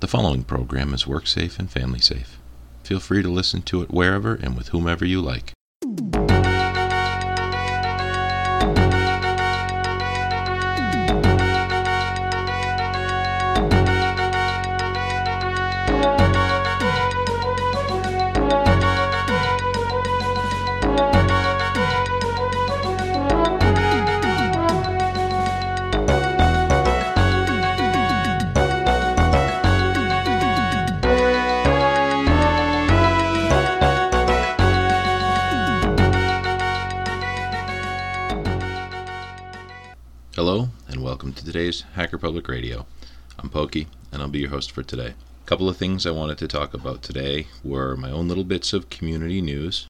The following program is work safe and family safe. Feel free to listen to it wherever and with whomever you like. Public Radio. I'm Pokey, and I'll be your host for today. A couple of things I wanted to talk about today were my own little bits of community news,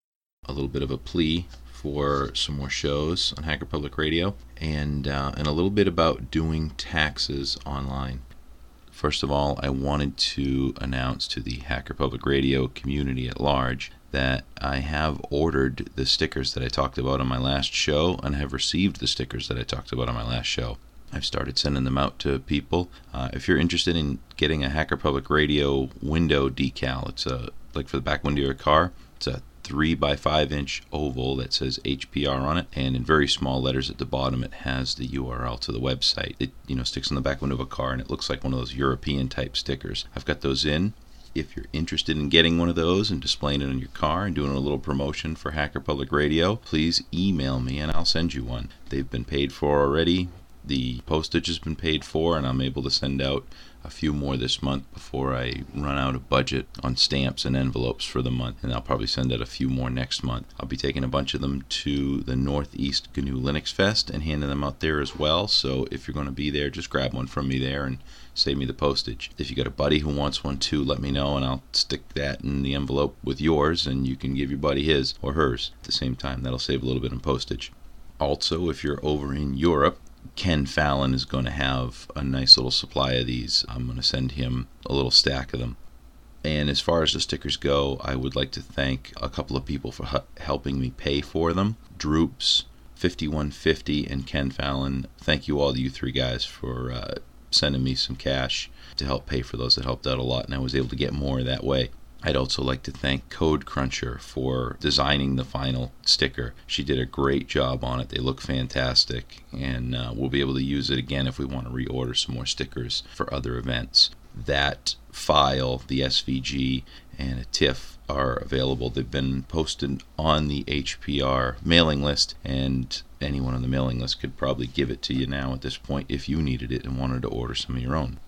a little bit of a plea for some more shows on Hacker Public Radio, and uh, and a little bit about doing taxes online. First of all, I wanted to announce to the Hacker Public Radio community at large that I have ordered the stickers that I talked about on my last show and have received the stickers that I talked about on my last show. I've started sending them out to people. Uh, if you're interested in getting a Hacker Public Radio window decal, it's a like for the back window of your car. It's a three by five inch oval that says HPR on it, and in very small letters at the bottom, it has the URL to the website. It you know sticks on the back window of a car, and it looks like one of those European type stickers. I've got those in. If you're interested in getting one of those and displaying it on your car and doing a little promotion for Hacker Public Radio, please email me and I'll send you one. They've been paid for already. The postage has been paid for, and I'm able to send out a few more this month before I run out of budget on stamps and envelopes for the month. And I'll probably send out a few more next month. I'll be taking a bunch of them to the Northeast GNU Linux Fest and handing them out there as well. So if you're going to be there, just grab one from me there and save me the postage. If you got a buddy who wants one too, let me know and I'll stick that in the envelope with yours and you can give your buddy his or hers at the same time. That'll save a little bit in postage. Also, if you're over in Europe, Ken Fallon is going to have a nice little supply of these. I'm going to send him a little stack of them. And as far as the stickers go, I would like to thank a couple of people for helping me pay for them. Droops, 5150, and Ken Fallon. Thank you all, you three guys, for uh, sending me some cash to help pay for those. That helped out a lot, and I was able to get more that way. I'd also like to thank Code Cruncher for designing the final sticker. She did a great job on it. They look fantastic, and uh, we'll be able to use it again if we want to reorder some more stickers for other events. That file, the SVG, and a TIFF are available. They've been posted on the HPR mailing list, and anyone on the mailing list could probably give it to you now at this point if you needed it and wanted to order some of your own.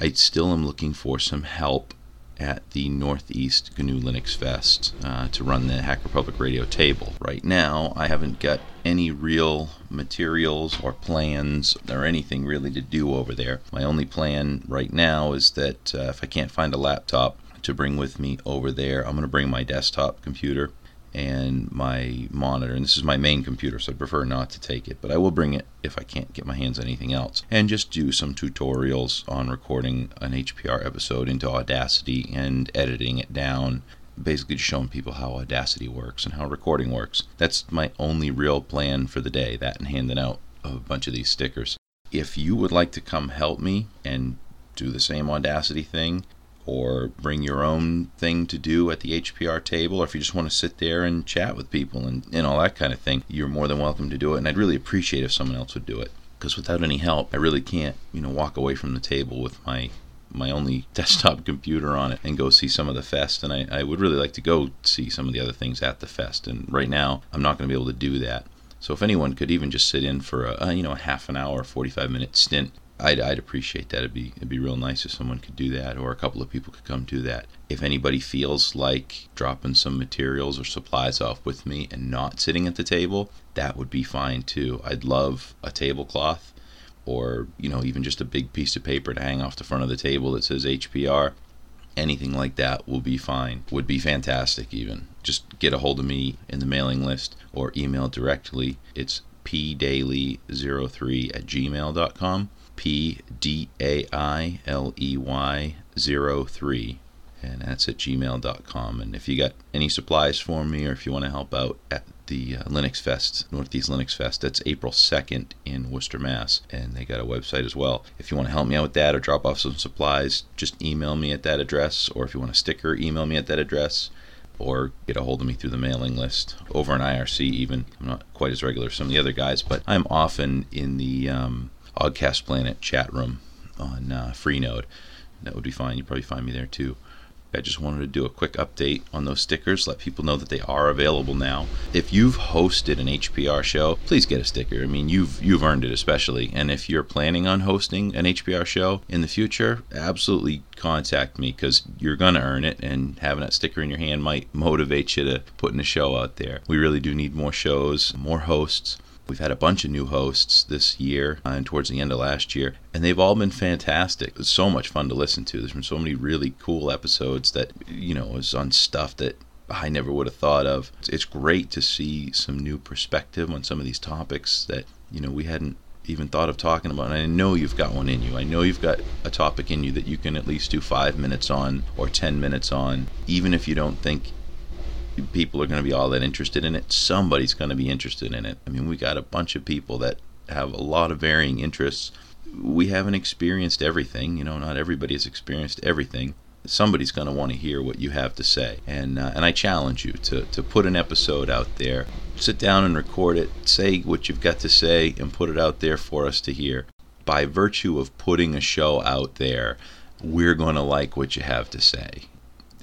I still am looking for some help at the Northeast GNU Linux Fest uh, to run the Hacker Public Radio table. Right now, I haven't got any real materials or plans or anything really to do over there. My only plan right now is that uh, if I can't find a laptop to bring with me over there, I'm going to bring my desktop computer and my monitor. And this is my main computer, so I prefer not to take it, but I will bring it if I can't get my hands on anything else. And just do some tutorials on recording an HPR episode into Audacity and editing it down. Basically, just showing people how Audacity works and how recording works. That's my only real plan for the day, that and handing out a bunch of these stickers. If you would like to come help me and do the same Audacity thing, or bring your own thing to do at the HPR table, or if you just want to sit there and chat with people and, and all that kind of thing, you're more than welcome to do it. And I'd really appreciate if someone else would do it. Because without any help, I really can't, you know, walk away from the table with my my only desktop computer on it and go see some of the fest. And I, I would really like to go see some of the other things at the fest. And right now, I'm not going to be able to do that. So if anyone could even just sit in for a, you know a half an hour, 45 minute stint I'd, I'd appreciate that. It'd be it'd be real nice if someone could do that, or a couple of people could come do that. If anybody feels like dropping some materials or supplies off with me and not sitting at the table, that would be fine too. I'd love a tablecloth, or you know even just a big piece of paper to hang off the front of the table that says HPR. Anything like that will be fine. Would be fantastic. Even just get a hold of me in the mailing list or email directly. It's pdailey03 at gmail.com. P D A I L E Y 03 and that's at gmail.com and if you got any supplies for me or if you want to help out at the uh, Linux Fest, Northeast Linux Fest. That's April 2nd in Worcester, Mass. And they got a website as well. If you want to help me out with that or drop off some supplies, just email me at that address. Or if you want a sticker, email me at that address. Or get a hold of me through the mailing list over in IRC, even. I'm not quite as regular as some of the other guys, but I'm often in the um, Oggcast Planet chat room on uh, Freenode. That would be fine. You'd probably find me there too. I just wanted to do a quick update on those stickers, let people know that they are available now. If you've hosted an HPR show, please get a sticker. I mean, you've you've earned it especially. And if you're planning on hosting an HPR show in the future, absolutely contact me cuz you're going to earn it and having that sticker in your hand might motivate you to putting a show out there. We really do need more shows, more hosts. We've had a bunch of new hosts this year uh, and towards the end of last year, and they've all been fantastic. It's so much fun to listen to. There's been so many really cool episodes that, you know, is on stuff that I never would have thought of. It's great to see some new perspective on some of these topics that, you know, we hadn't even thought of talking about. And I know you've got one in you. I know you've got a topic in you that you can at least do five minutes on or 10 minutes on, even if you don't think people are going to be all that interested in it. Somebody's going to be interested in it. I mean, we got a bunch of people that have a lot of varying interests. We haven't experienced everything, you know, not everybody has experienced everything. Somebody's going to want to hear what you have to say. And, uh, and I challenge you to, to put an episode out there. Sit down and record it. Say what you've got to say and put it out there for us to hear. By virtue of putting a show out there, we're going to like what you have to say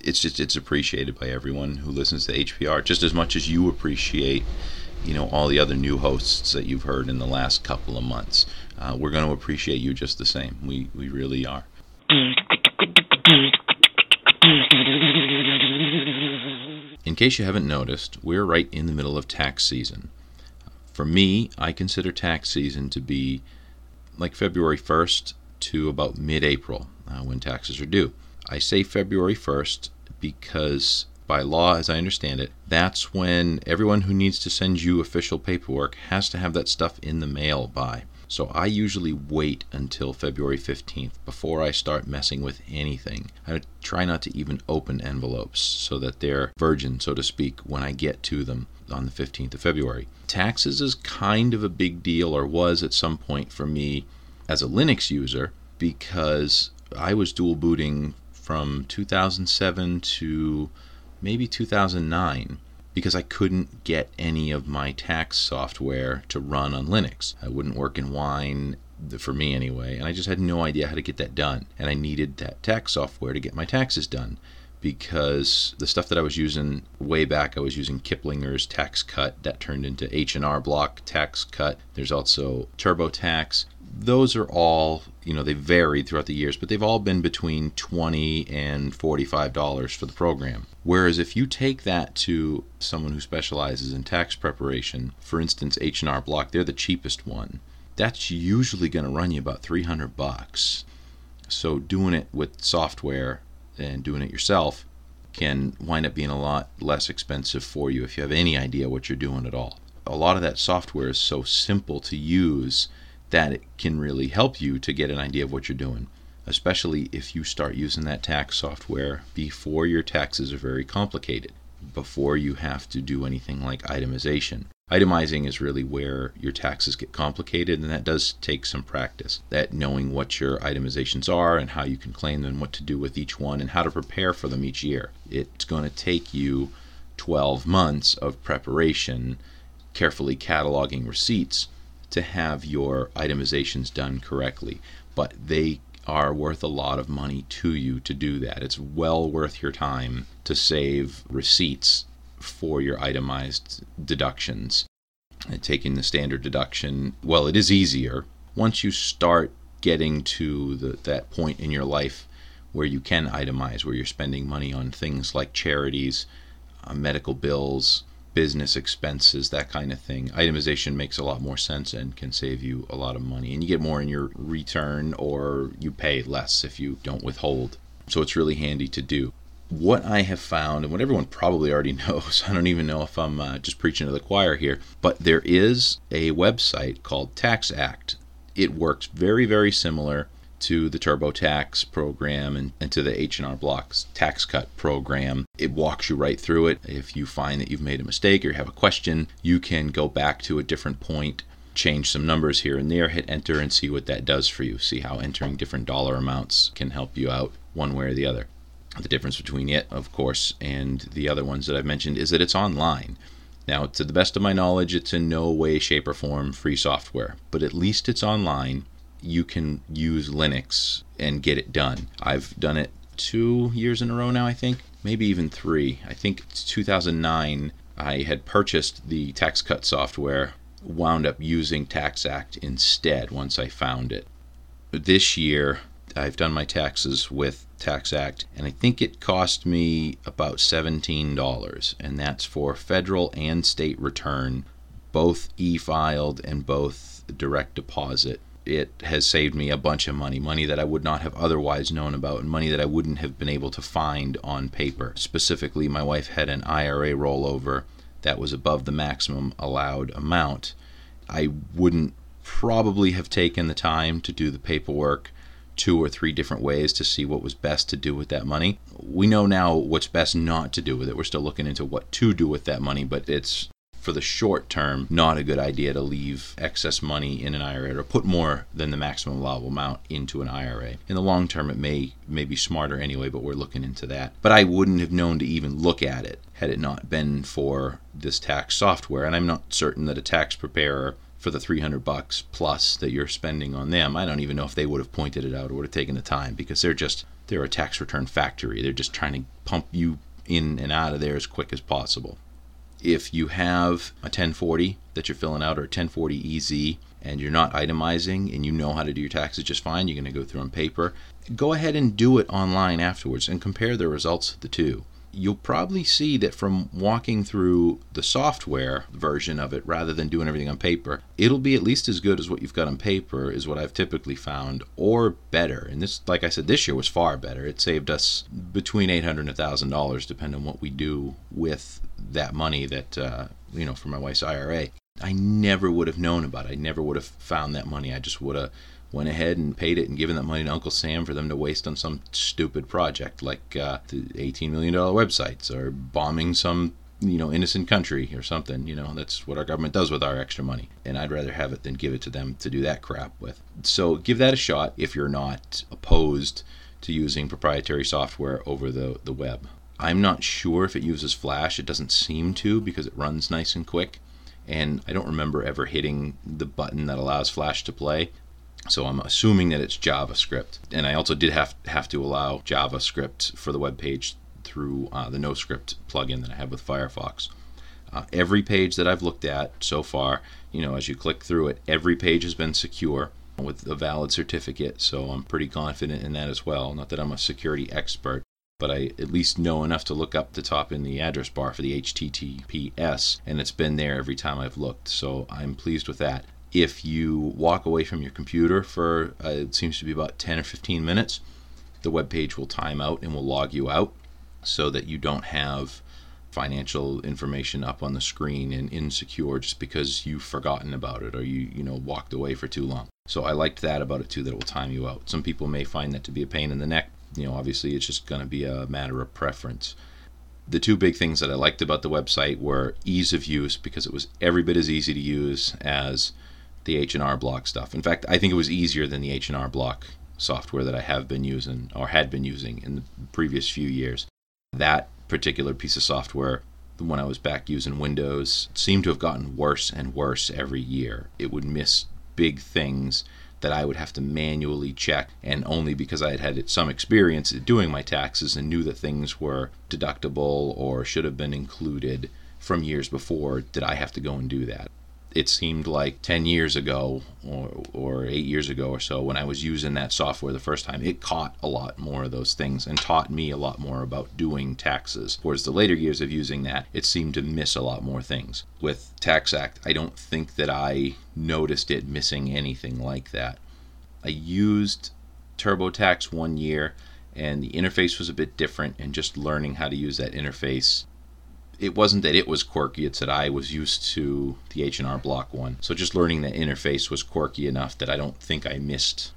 it's just it's appreciated by everyone who listens to HPR just as much as you appreciate you know all the other new hosts that you've heard in the last couple of months. Uh, we're going to appreciate you just the same. We we really are. In case you haven't noticed, we're right in the middle of tax season. For me, I consider tax season to be like February 1st to about mid April uh, when taxes are due. I say February 1st because by law, as I understand it, that's when everyone who needs to send you official paperwork has to have that stuff in the mail by. So I usually wait until February 15th before I start messing with anything. I try not to even open envelopes so that they're virgin, so to speak, when I get to them on the 15th of February. Taxes is kind of a big deal, or was at some point for me as a Linux user, because I was dual booting from 2007 to maybe 2009 because I couldn't get any of my tax software to run on Linux. I wouldn't work in Wine for me anyway, and I just had no idea how to get that done. And I needed that tax software to get my taxes done because the stuff that I was using way back, I was using Kiplinger's tax cut that turned into H&R Block tax cut. There's also TurboTax those are all you know they varied throughout the years but they've all been between 20 and 45 dollars for the program. Whereas if you take that to someone who specializes in tax preparation for instance h&r block they're the cheapest one that's usually going to run you about 300 bucks. So doing it with software and doing it yourself can wind up being a lot less expensive for you if you have any idea what you're doing at all. A lot of that software is so simple to use that can really help you to get an idea of what you're doing, especially if you start using that tax software before your taxes are very complicated, before you have to do anything like itemization. Itemizing is really where your taxes get complicated, and that does take some practice. That knowing what your itemizations are and how you can claim them, what to do with each one, and how to prepare for them each year. It's going to take you 12 months of preparation, carefully cataloging receipts to have your itemizations done correctly, but they are worth a lot of money to you to do that. It's well worth your time to save receipts for your itemized deductions. And taking the standard deduction, well, it is easier once you start getting to the, that point in your life where you can itemize, where you're spending money on things like charities, uh, medical bills, business expenses, that kind of thing. Itemization makes a lot more sense and can save you a lot of money. And you get more in your return or you pay less if you don't withhold. So it's really handy to do. What I have found, and what everyone probably already knows, I don't even know if I'm uh, just preaching to the choir here, but there is a website called TaxAct. It works very, very similar to the TurboTax program and, and to the H&R Blocks tax cut program. It walks you right through it. If you find that you've made a mistake or you have a question, you can go back to a different point change some numbers here and there, hit enter, and see what that does for you. See how entering different dollar amounts can help you out one way or the other. The difference between it, of course, and the other ones that I've mentioned is that it's online. Now, to the best of my knowledge, it's in no way, shape, or form free software, but at least it's online. You can use Linux and get it done. I've done it two years in a row now, I think, maybe even three. I think 2009, I had purchased the tax cut software, wound up using TaxAct instead once I found it. This year, I've done my taxes with TaxAct, and I think it cost me about $17, and that's for federal and state return, both e filed and both direct deposit. It has saved me a bunch of money, money that I would not have otherwise known about, and money that I wouldn't have been able to find on paper. Specifically, my wife had an IRA rollover that was above the maximum allowed amount. I wouldn't probably have taken the time to do the paperwork two or three different ways to see what was best to do with that money. We know now what's best not to do with it. We're still looking into what to do with that money, but it's for the short term not a good idea to leave excess money in an IRA or put more than the maximum allowable amount into an IRA. In the long term it may may be smarter anyway, but we're looking into that. But I wouldn't have known to even look at it had it not been for this tax software and I'm not certain that a tax preparer for the 300 bucks plus that you're spending on them. I don't even know if they would have pointed it out or would have taken the time because they're just they're a tax return factory. They're just trying to pump you in and out of there as quick as possible. If you have a 1040 that you're filling out or a 1040 EZ and you're not itemizing and you know how to do your taxes just fine, you're going to go through on paper, go ahead and do it online afterwards and compare the results of the two you'll probably see that from walking through the software version of it rather than doing everything on paper, it'll be at least as good as what you've got on paper, is what I've typically found, or better. And this, like I said, this year was far better. It saved us between 800 and 1000 dollars depending on what we do with that money that uh, you know for my wife's IRA. I never would have known about it. I never would have found that money. I just would have went ahead and paid it and given that money to Uncle Sam for them to waste on some stupid project like uh, the $18 million websites or bombing some you know innocent country or something you know that's what our government does with our extra money. And i'd rather have it than give it to them to do that crap with. So give that a shot if you're not opposed to using proprietary software over the, the web. I'm not sure if it uses flash. It doesn't seem to because it runs nice and quick. And i don't remember ever hitting the button that allows flash to play so I'm assuming that it's JavaScript. And I also did have, have to allow JavaScript for the web page through uh, the NoScript plugin that I have with Firefox. Uh, every page that I've looked at so far, you know, as you click through it, every page has been secure with a valid certificate. So I'm pretty confident in that as well. Not that I'm a security expert, but I at least know enough to look up the top in the address bar for the HTTPS, and it's been there every time I've looked. So I'm pleased with that if you walk away from your computer for uh, it seems to be about 10 or 15 minutes the web page will time out and will log you out so that you don't have financial information up on the screen and insecure just because you've forgotten about it or you you know walked away for too long. So i liked that about it too that it will time you out. Some people may find that to be a pain in the neck. You know obviously it's just going to be a matter of preference. The two big things that i liked about the website were ease of use because it was every bit as easy to use as the H&R Block stuff. In fact, I think it was easier than the H&R Block software that I have been using or had been using in the previous few years. That particular piece of software, when I was back using Windows, seemed to have gotten worse and worse every year. It would miss big things that I would have to manually check, and only because I had had some experience doing my taxes and knew that things were deductible or should have been included from years before did I have to go and do that it seemed like 10 years ago or, or 8 years ago or so when I was using that software the first time, it caught a lot more of those things and taught me a lot more about doing taxes. Whereas the later years of using that, it seemed to miss a lot more things. With TaxAct, I don't think that I noticed it missing anything like that. I used TurboTax one year and the interface was a bit different and just learning how to use that interface it wasn't that it was quirky it's that i was used to the h&r block one so just learning the interface was quirky enough that i don't think i missed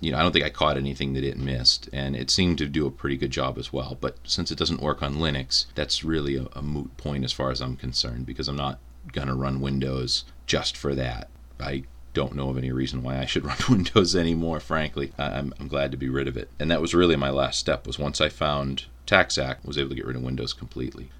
you know, I don't think I caught anything that it missed, and it seemed to do a pretty good job as well. But since it doesn't work on Linux, that's really a, a moot point as far as I'm concerned because I'm not going to run Windows just for that. I don't know of any reason why I should run Windows anymore, frankly. I'm, I'm glad to be rid of it. And that was really my last step was once I found TaxAct, was able to get rid of Windows completely.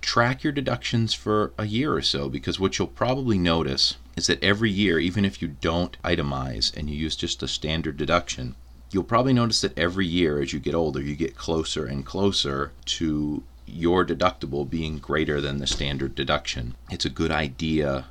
Track your deductions for a year or so because what you'll probably notice is that every year, even if you don't itemize and you use just a standard deduction, you'll probably notice that every year as you get older, you get closer and closer to your deductible being greater than the standard deduction. It's a good idea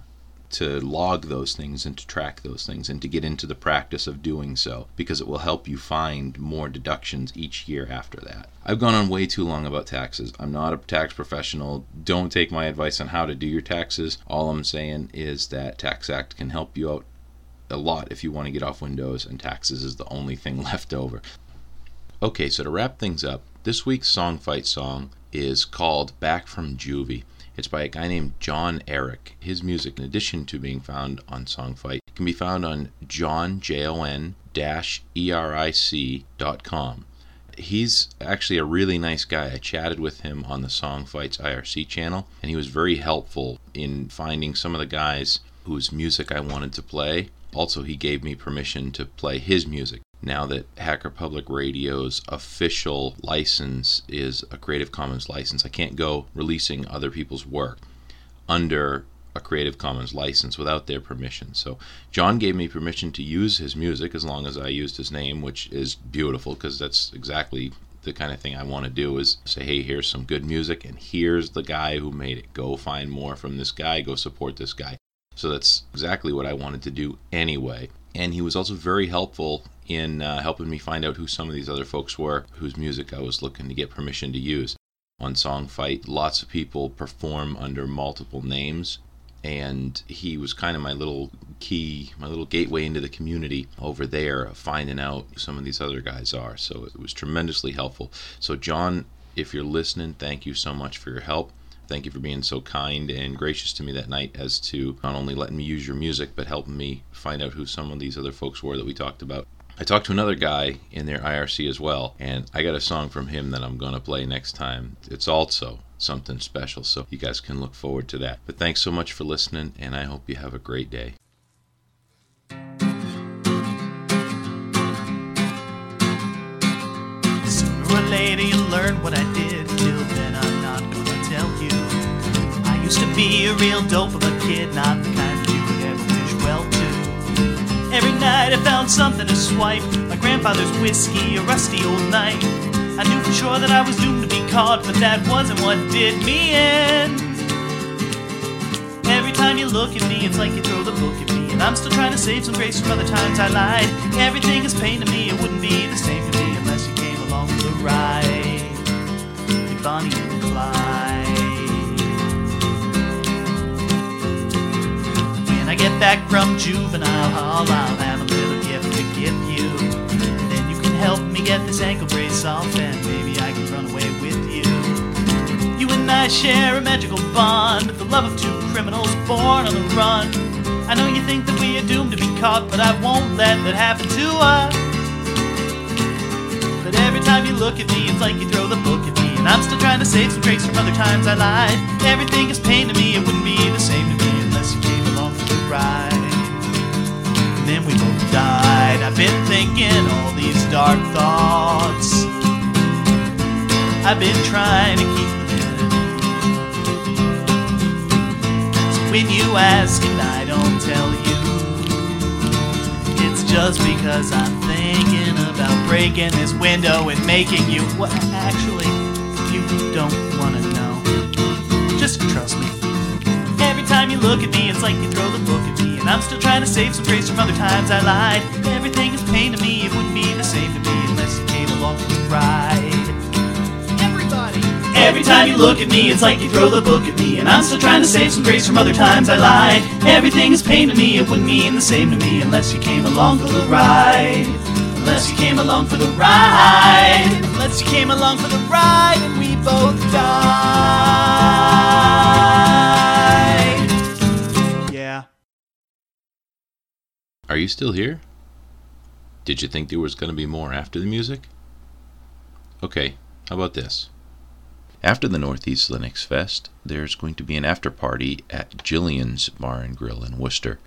to log those things and to track those things and to get into the practice of doing so because it will help you find more deductions each year after that. I've gone on way too long about taxes. I'm not a tax professional. Don't take my advice on how to do your taxes. All I'm saying is that TaxAct can help you out a lot if you want to get off Windows, and taxes is the only thing left over. Okay, so to wrap things up, this week's Song Fight song is called Back from Juvie. It's by a guy named Jon Eric. His music, in addition to being found on Songfight, can be found on Jon, J-O-N, dash E-R-I-C dot com. He's actually a really nice guy. I chatted with him on the Songfights IRC channel, and he was very helpful in finding some of the guys whose music I wanted to play. Also, he gave me permission to play his music now that Hacker Public Radio's official license is a Creative Commons license. I can't go releasing other people's work under a Creative Commons license without their permission. So Jon gave me permission to use his music as long as I used his name, which is beautiful because that's exactly the kind of thing I want to do is say, hey, here's some good music and here's the guy who made it. Go find more from this guy, go support this guy. So that's exactly what I wanted to do anyway. And he was also very helpful in uh, helping me find out who some of these other folks were whose music I was looking to get permission to use. On Song Fight, lots of people perform under multiple names, and he was kind of my little key, my little gateway into the community over there, finding out who some of these other guys are. So it was tremendously helpful. So, Jon, if you're listening, thank you so much for your help. Thank you for being so kind and gracious to me that night as to not only letting me use your music, but helping me find out who some of these other folks were that we talked about. I talked to another guy in their IRC as well, and I got a song from him that I'm going to play next time. It's also something special, so you guys can look forward to that. But thanks so much for listening, and I hope you have a great day. Sooner or later you'll learn what I did. Used to be a real dope of a kid, not the kind you would ever wish well to. Every night I found something to swipe. My grandfather's whiskey, a rusty old knife. I knew for sure that I was doomed to be caught, but that wasn't what did me in. Every time you look at me, it's like you throw the book at me. And I'm still trying to save some grace from other times I lied. Everything is pain to me, it wouldn't back from juvenile hall, I'll have a little gift to give you. And Then you can help me get this ankle brace off, and maybe I can run away with you. You and I share a magical bond, the love of two criminals born on the run. I know you think that we are doomed to be caught, but I won't let that happen to us. But every time you look at me, it's like you throw the book at me. And I'm still trying to save some grace from other times I lied. Everything is pain to me, it wouldn't be the same ride. And then we both died. I've been thinking all these dark thoughts. I've been trying to keep them in. So when you ask and I don't tell you, it's just because I'm thinking about breaking this window and making you. What? Actually, you don't want to know. Time you look at me, it's like you throw the book at me. And I'm still trying to save some grace from other times I lied. Everything is pain to me, it wouldn't be the same to me unless you came along for the ride. Everybody. Every time you look at me, it's like you throw the book at me. And I'm still trying to save some grace from other times I lied. Everything is pain to me, it wouldn't mean the same to me unless you came along for the ride. Unless you came along for the ride. Unless you came along for the ride and we both died. Are you still here? Did you think there was going to be more after the music? Okay, how about this? After the Northeast Linux Fest, there's going to be an after party at Jillian's Bar and Grill in Worcester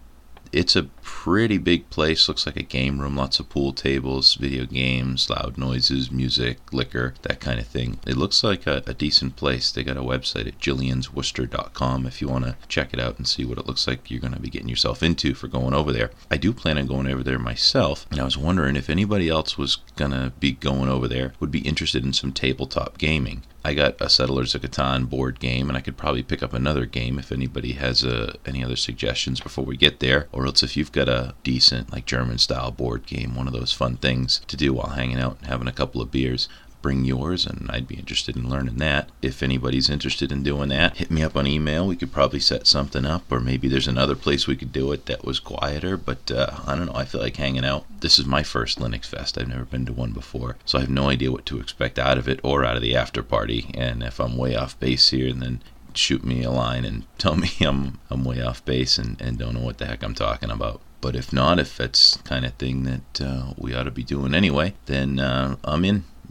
it's a pretty big place. Looks like a game room, lots of pool tables, video games, loud noises, music, liquor, that kind of thing. It looks like a, a decent place. They got a website at jilliansworcester.com if you want to check it out and see what it looks like you're going to be getting yourself into for going over there. I do plan on going over there myself, and I was wondering if anybody else was going to be going over there would be interested in some tabletop gaming. I got a Settlers of Catan board game, and I could probably pick up another game if anybody has uh, any other suggestions before we get there. Or else if you've got a decent, like German style board game, one of those fun things to do while hanging out and having a couple of beers, bring yours, and I'd be interested in learning that. If anybody's interested in doing that, hit me up on email. We could probably set something up, or maybe there's another place we could do it that was quieter. But uh, I don't know. I feel like hanging out. This is my first Linux Fest. I've never been to one before, so I have no idea what to expect out of it or out of the after party. And if I'm way off base here, then shoot me a line and tell me I'm I'm way off base and, and don't know what the heck I'm talking about. But if not, if that's kind of thing that uh, we ought to be doing anyway, then uh, I'm in.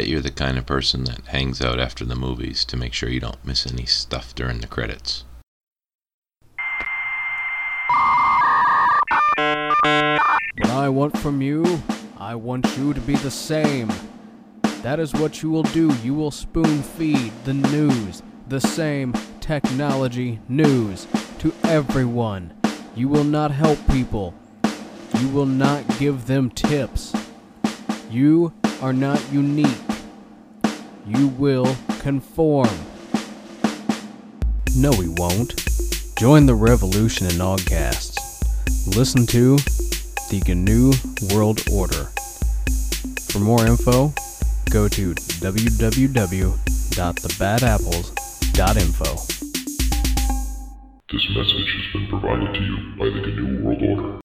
Bet you're the kind of person that hangs out after the movies to make sure you don't miss any stuff during the credits. What I want from you, I want you to be the same. That is what you will do. You will spoon feed the news, the same technology news, to everyone. You will not help people. You will not give them tips. You are not unique. You will conform. No, we won't. Join the revolution in Oggcasts. Listen to the GNU World Order. For more info, go to www.thebadapples.info. This message has been provided to you by the GNU World Order.